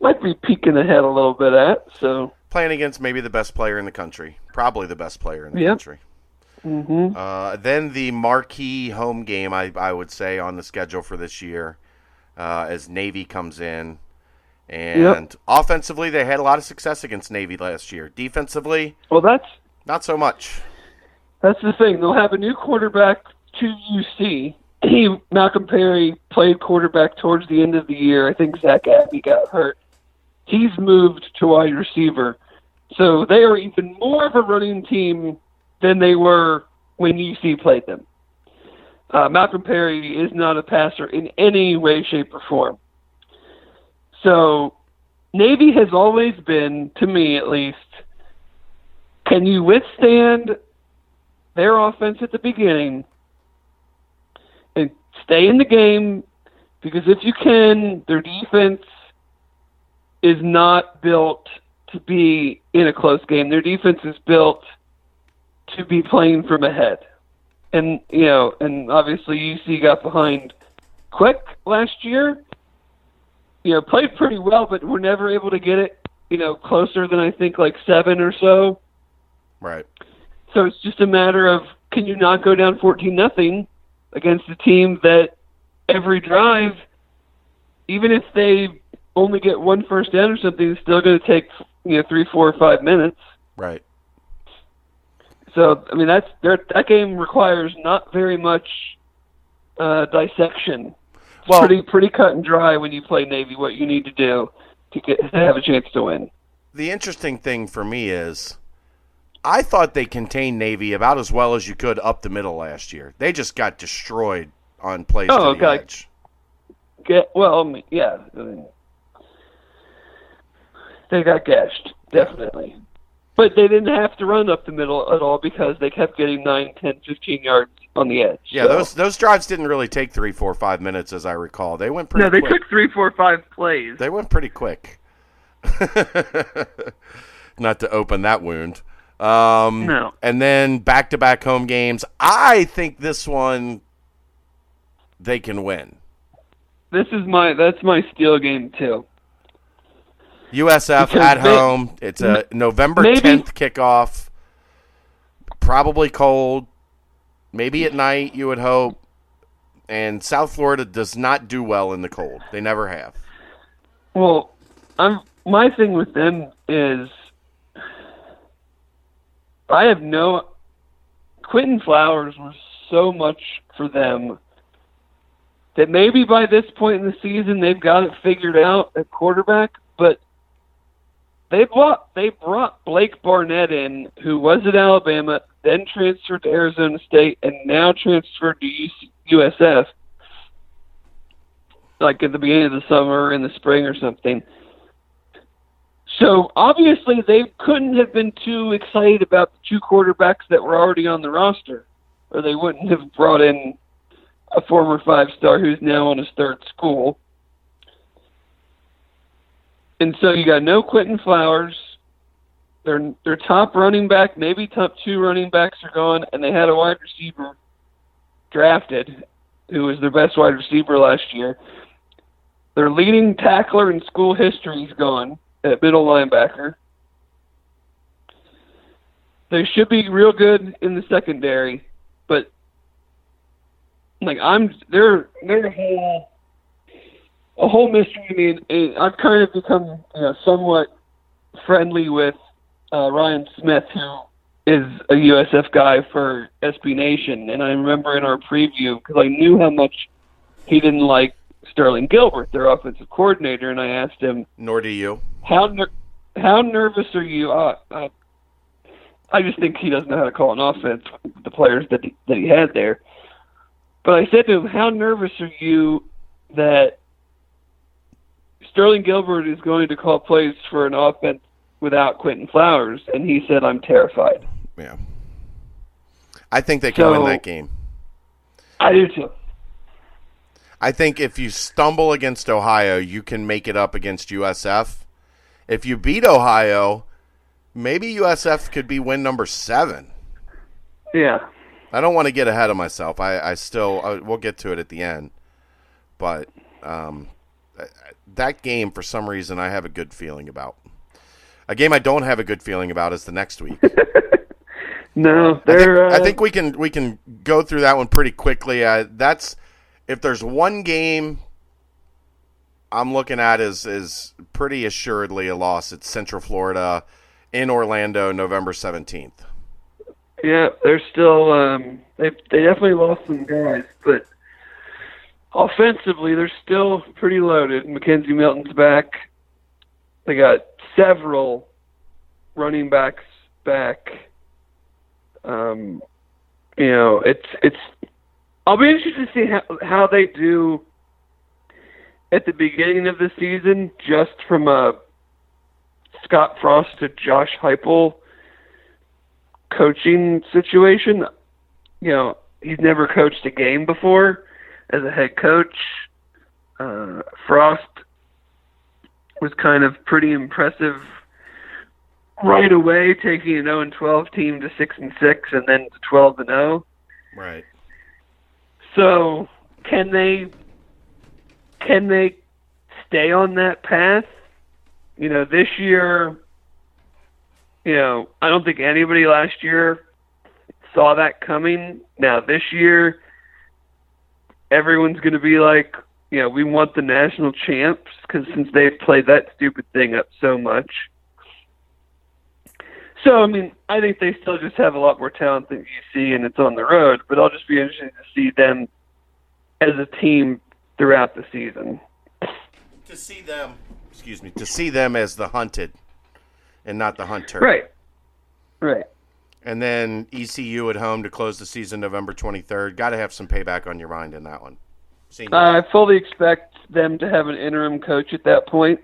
might be peeking ahead a little bit at. So, Playing against maybe the best player in the country. Probably the best player in the Yep. country. hmm Uh, then the marquee home game, I, I would say, on the schedule for this year, uh, as Navy comes in. And offensively, they had a lot of success against Navy last year. Defensively, well, that's not so much. That's the thing. They'll have a new quarterback to UC. (clears throat) He Malcolm Perry played quarterback towards the end of the year. I think Zach Abey got hurt. He's moved to wide receiver. So they are even more of a running team than they were when UC played them. Uh, Malcolm Perry is not a passer in any way, shape, or form. So Navy has always been, to me at least, can you withstand their offense at the beginning and stay in the game? Because if you can, their defense is not built to be in a close game. Their defense is built to be playing from ahead. And, you know, and obviously UC got behind quick last year. You know, played pretty well, but were never able to get it, you know, closer than I think like seven or so. Right. So it's just a matter of can you not go down fourteen nothing against a team that every drive, even if they only get one first down or something, it's still going to take you know three, four, or five minutes. Right. So I mean that's that game requires not very much uh, dissection. It's Well- pretty pretty cut and dry when you play Navy. What you need to do to get to have a chance to win. The interesting thing for me is I thought they contained Navy about as well as you could up the middle last year. They just got destroyed on plays Oh, to the okay. edge. Get well, I mean, yeah. I mean, they got gashed, definitely. But they didn't have to run up the middle at all because they kept getting 9, 10, 15 yards on the edge. Yeah, So- those those drives didn't really take three, four, five minutes, as I recall. They went pretty. No, they quick. took three, four, five plays. They went pretty quick. (laughs) Not to open that wound. Um, No. And then back to back home games. I think this one they can win. This is my that's my steel game too. USF Because at may- home. It's a November maybe- 10th kickoff. Probably cold. Maybe at night, you would hope. And South Florida does not do well in the cold. They never have. Well, I'm my thing with them is I have no Quinton Flowers was so much for them that maybe by this point in the season they've got it figured out at quarterback, but they brought they brought Blake Barnett in, who was at Alabama, then transferred to Arizona State, and now transferred to UC, USF. Like at the beginning of the summer, in the spring, or something. So obviously they couldn't have been too excited about the two quarterbacks that were already on the roster, or they wouldn't have brought in a former five star who's now on his third school. And so you got no Quinton Flowers. Their their top running back, maybe top two running backs are gone, and they had a wide receiver drafted who was their best wide receiver last year. Their leading tackler in school history is gone at middle linebacker. They should be real good in the secondary, but like I'm, they're they're whole a whole mystery I me. And, and I've kind of become you know somewhat friendly with uh, Ryan Smith, who is a USF guy for SB Nation, and I remember in our preview because I knew how much he didn't like Sterling Gilbert, their offensive coordinator, and I asked him Nor do you. how ner- how nervous are you? Uh, uh, I just think he doesn't know how to call an offense with the players that he, that he had there. But I said to him, "How nervous are you that Sterling Gilbert is going to call plays for an offense without Quinton Flowers?" And he said, "I'm terrified." Yeah. I think they can win that game. I do too. I think if you stumble against Ohio, you can make it up against USF. If you beat Ohio, maybe USF could be win number seven. Yeah. I don't want to get ahead of myself. I, I still I, we'll get to it at the end, but um, that game for some reason I have a good feeling about. A game I don't have a good feeling about is the next week. (laughs) No, I think, they're. I uh, think we can we can go through that one pretty quickly. Uh, that's if there's one game I'm looking at is is pretty assuredly a loss. It's Central Florida in Orlando, November seventeenth. Yeah, they're still. Um, they they definitely lost some guys, but offensively, they're still pretty loaded. McKenzie Milton's back. They got several running backs back. Um, you know, it's it's. I'll be interested to see how how they do at the beginning of the season, just from a Scott Frost to Josh Heupel coaching situation. You know, he's never coached a game before as a head coach. Uh, Frost was kind of pretty impressive right away, taking an 0 and 12 team to 6 and 6, and then to 12 and 0. Right. So, can they can they stay on that path? You know, this year, you know, I don't think anybody last year saw that coming. Now, this year, everyone's going to be like, you know, we want the national champs because since they've played that stupid thing up so much. So, I mean, I think they still just have a lot more talent than you see, and it's on the road. But I'll just be interested to see them as a team throughout the season. To see them, excuse me, to see them as the hunted and not the hunter. Right. Right. And then ECU at home to close the season November 23rd. Got to have some payback on your mind in that one. Senior. I fully expect them to have an interim coach at that point.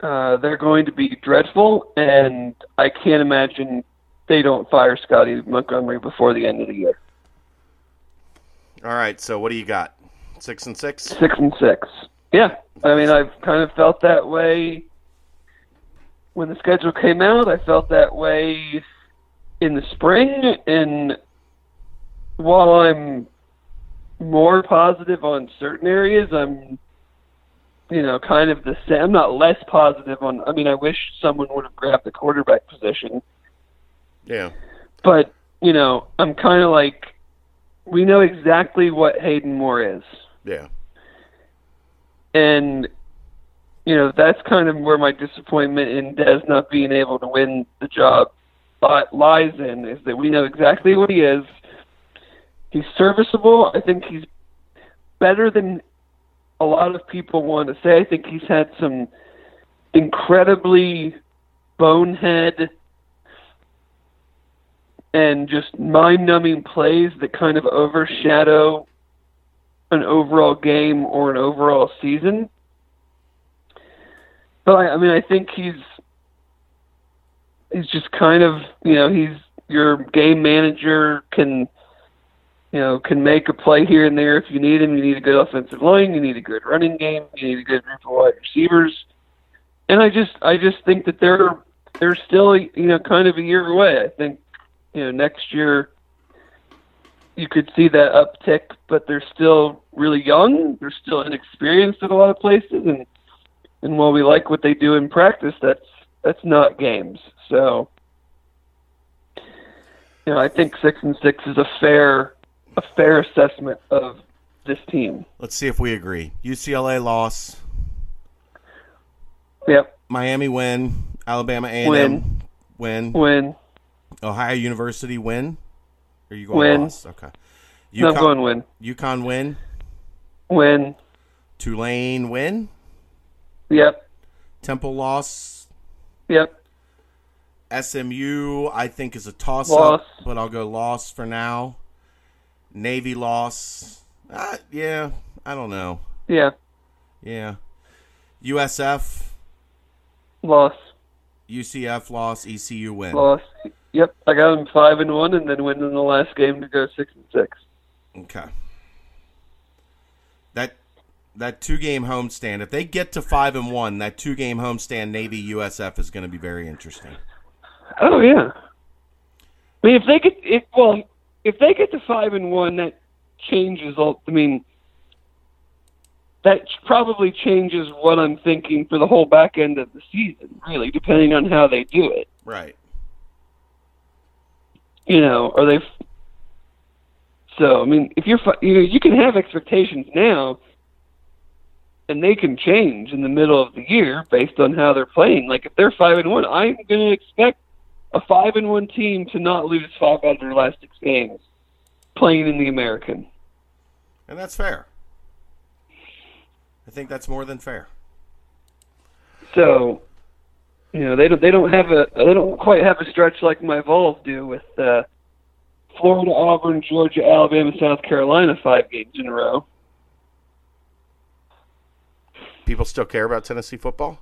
Uh, they're going to be dreadful, and I can't imagine they don't fire Scotty Montgomery before the end of the year. All right, so what do you got? Six and six? Six and six. Yeah, I mean, I've kind of felt that way when the schedule came out. I felt that way in the spring, and while I'm more positive on certain areas, I'm, you know, kind of the same. I'm not less positive on. I mean, I wish someone would have grabbed the quarterback position, Yeah. but you know, I'm kind of like, we know exactly what Hayden Moore is. Yeah. and you know that's kind of where my disappointment in Des not being able to win the job lies in is that we know exactly what he is. He's serviceable. I think he's better than a lot of people want to say. I think he's had some incredibly bonehead and just mind-numbing plays that kind of overshadow an overall game or an overall season. But I, I mean, I think he's he's just kind of you know he's your game manager can you know can make a play here and there if you need him. You need a good offensive line. You need a good running game. You need a good group of wide receivers. And I just I just think that they're they're still you know kind of a year away. I think you know next year you could see that uptick, but they're still really young. They're still inexperienced at a lot of places, and and while we like what they do in practice, that's that's not games. So, you know, I think six and six is a fair a fair assessment of this team. Let's see if we agree. UCLA loss, Yep, Miami win, Alabama A&M Win. win, win. Ohio University win. Or you going Win. loss? Okay. No, I'm UConn, going win. UConn win, Win. Tulane win, Yep. Temple loss, Yep. SMU I think is a toss Loss. up, but I'll go loss for now. Navy loss. Uh, yeah, I don't know. Yeah. Yeah. USF, Loss. UCF loss, ECU win. Loss. Yep. I got them five and one, and then win in the last game to go six and six. Okay. That two game homestand, if they get to five and one, that two game homestand Navy USF is going to be very interesting. Oh yeah. I mean, if they get if well, if they get to five and one, that changes. all I mean, that probably changes what I'm thinking for the whole back end of the season. Really, depending on how they do it. Right. You know, are they? So I mean, if you're you know, you can have expectations now, and they can change in the middle of the year based on how they're playing. Like if they're five and one, I'm going to expect a five and one team to not lose five out of their last six games, playing in the American. And that's fair. I think that's more than fair. So, you know, they don't they don't have a they don't quite have a stretch like my Vols do with uh, Florida, Auburn, Georgia, Alabama, South Carolina five games in a row. People still care about Tennessee football?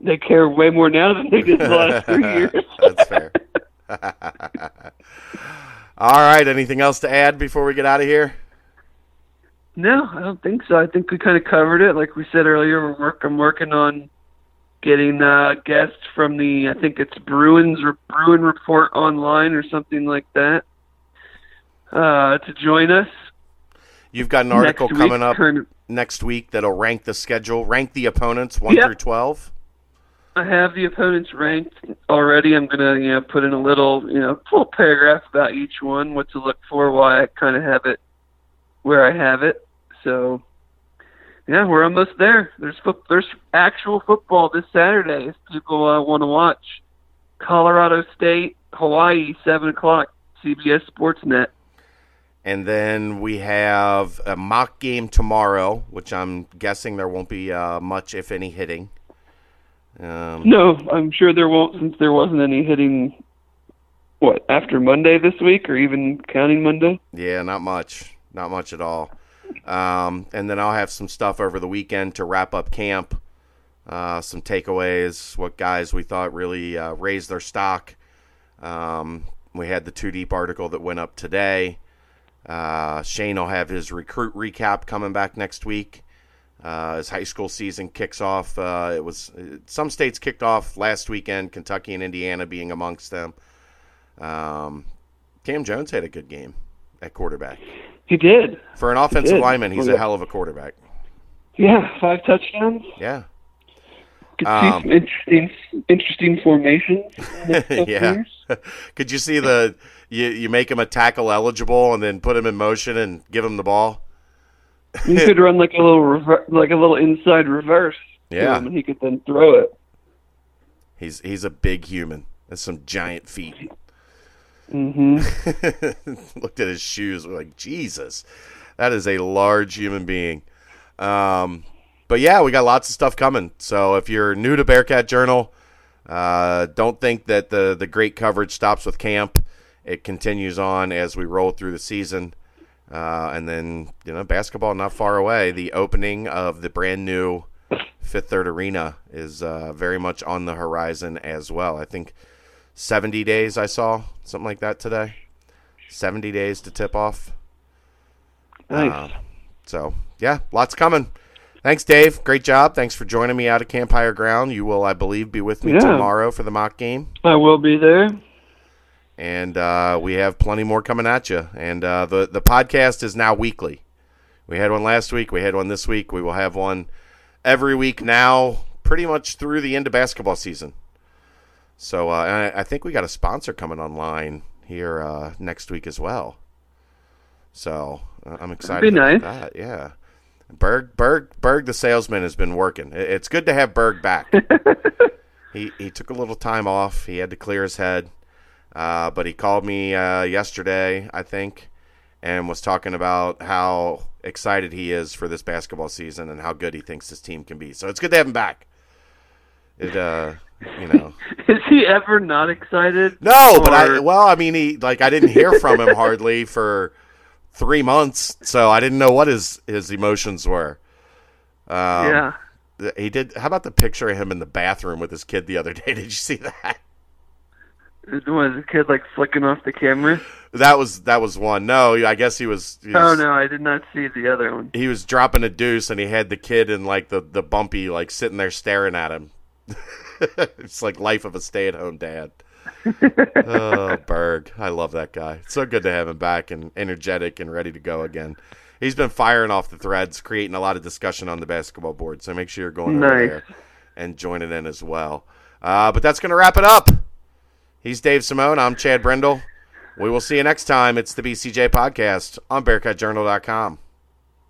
They care way more now than they did the last three (laughs) years. That's fair. (laughs) All right. Anything else to add before we get out of here? No, I don't think so. I think we kind of covered it. Like we said earlier, we're work, I'm working on getting uh, guests from the I think it's Bruins or Bruin Report online or something like that uh, to join us. You've got an article next coming up kind of- next week that'll rank the schedule, rank the opponents one through twelve. I have the opponents ranked already. I'm gonna you know put in a little you know little paragraph about each one, what to look for, why I kind of have it where I have it. So yeah, we're almost there. There's fo- there's actual football this Saturday if people uh, want to watch. Colorado State, Hawaii, seven o'clock, CBS Sportsnet. And then we have a mock game tomorrow, which I'm guessing there won't be uh, much, if any, hitting. Um, No, I'm sure there won't since there wasn't any hitting. What after Monday this week, or even counting Monday? Yeah, not much. Not much at all. Um, and then I'll have some stuff over the weekend to wrap up camp. Uh, some takeaways, what guys we thought really uh, raised their stock. Um, we had the two deep article that went up today. Uh, Shane will have his recruit recap coming back next week. Uh, his high school season kicks off. Uh, it was some states kicked off last weekend, Kentucky and Indiana being amongst them. Um, Cam Jones had a good game at quarterback. He did. For an offensive did. lineman, he's a hell of a quarterback. Yeah, five touchdowns. Yeah. Could Um, see some interesting, interesting formations. in the (laughs) next yeah. (laughs) Could you see the you you make him a tackle eligible and then put him in motion and give him the ball? (laughs) You could run like a little rever- like a little inside reverse. Yeah. and he could then throw it. He's he's a big human. That's some giant feet. Mm-hmm. (laughs) Looked at his shoes, we're like Jesus, that is a large human being. Um, but yeah, we got lots of stuff coming. So if you're new to Bearcat Journal, uh, don't think that the the great coverage stops with camp. It continues on as we roll through the season, uh, and then you know basketball not far away. The opening of the brand new Fifth Third Arena is uh, very much on the horizon as well. I think 70 days I saw something like that today. 70 days to tip off. Nice. Uh, so, yeah, lots coming. Thanks, Dave. Great job. Thanks for joining me out at Camp Higher Ground. You will, I believe, be with me Yeah. tomorrow for the mock game. I will be there. And uh, we have plenty more coming at you. And uh, the, the podcast is now weekly. We had one last week. We had one this week. We will have one every week now, pretty much through the end of basketball season. So uh, and I, I think we got a sponsor coming online here uh, next week as well. So uh, I'm excited be about nice. that. Yeah, Berg, Berg, Berg, the salesman has been working. It's good to have Berg back. (laughs) he he took a little time off. He had to clear his head, uh, but he called me uh, yesterday, I think, and was talking about how excited he is for this basketball season and how good he thinks his team can be. So it's good to have him back. It uh, you know. (laughs) Is he ever not excited? No, but I well, I mean, he like I didn't hear from him hardly (laughs) for three months, so I didn't know what his his emotions were. Um, yeah. he did. How about the picture of him in the bathroom with his kid the other day? (laughs) Did you see that? Was the kid like flicking off the camera? That was that was one. No, I guess he was. He Oh no, I did not see the other one. He was dropping a deuce, and he had the kid in like the the bumpy, like sitting there staring at him. (laughs) it's like life of a stay at home dad. (laughs) oh, Berg. I love that guy. It's so good to have him back and energetic and ready to go again. He's been firing off the threads, creating a lot of discussion on the basketball board. So make sure you're going over there and joining in as well. Uh, but that's going to wrap it up. He's Dave Simone. I'm Chad Brendel. We will see you next time. It's the BCJ podcast on BearcatJournal.com.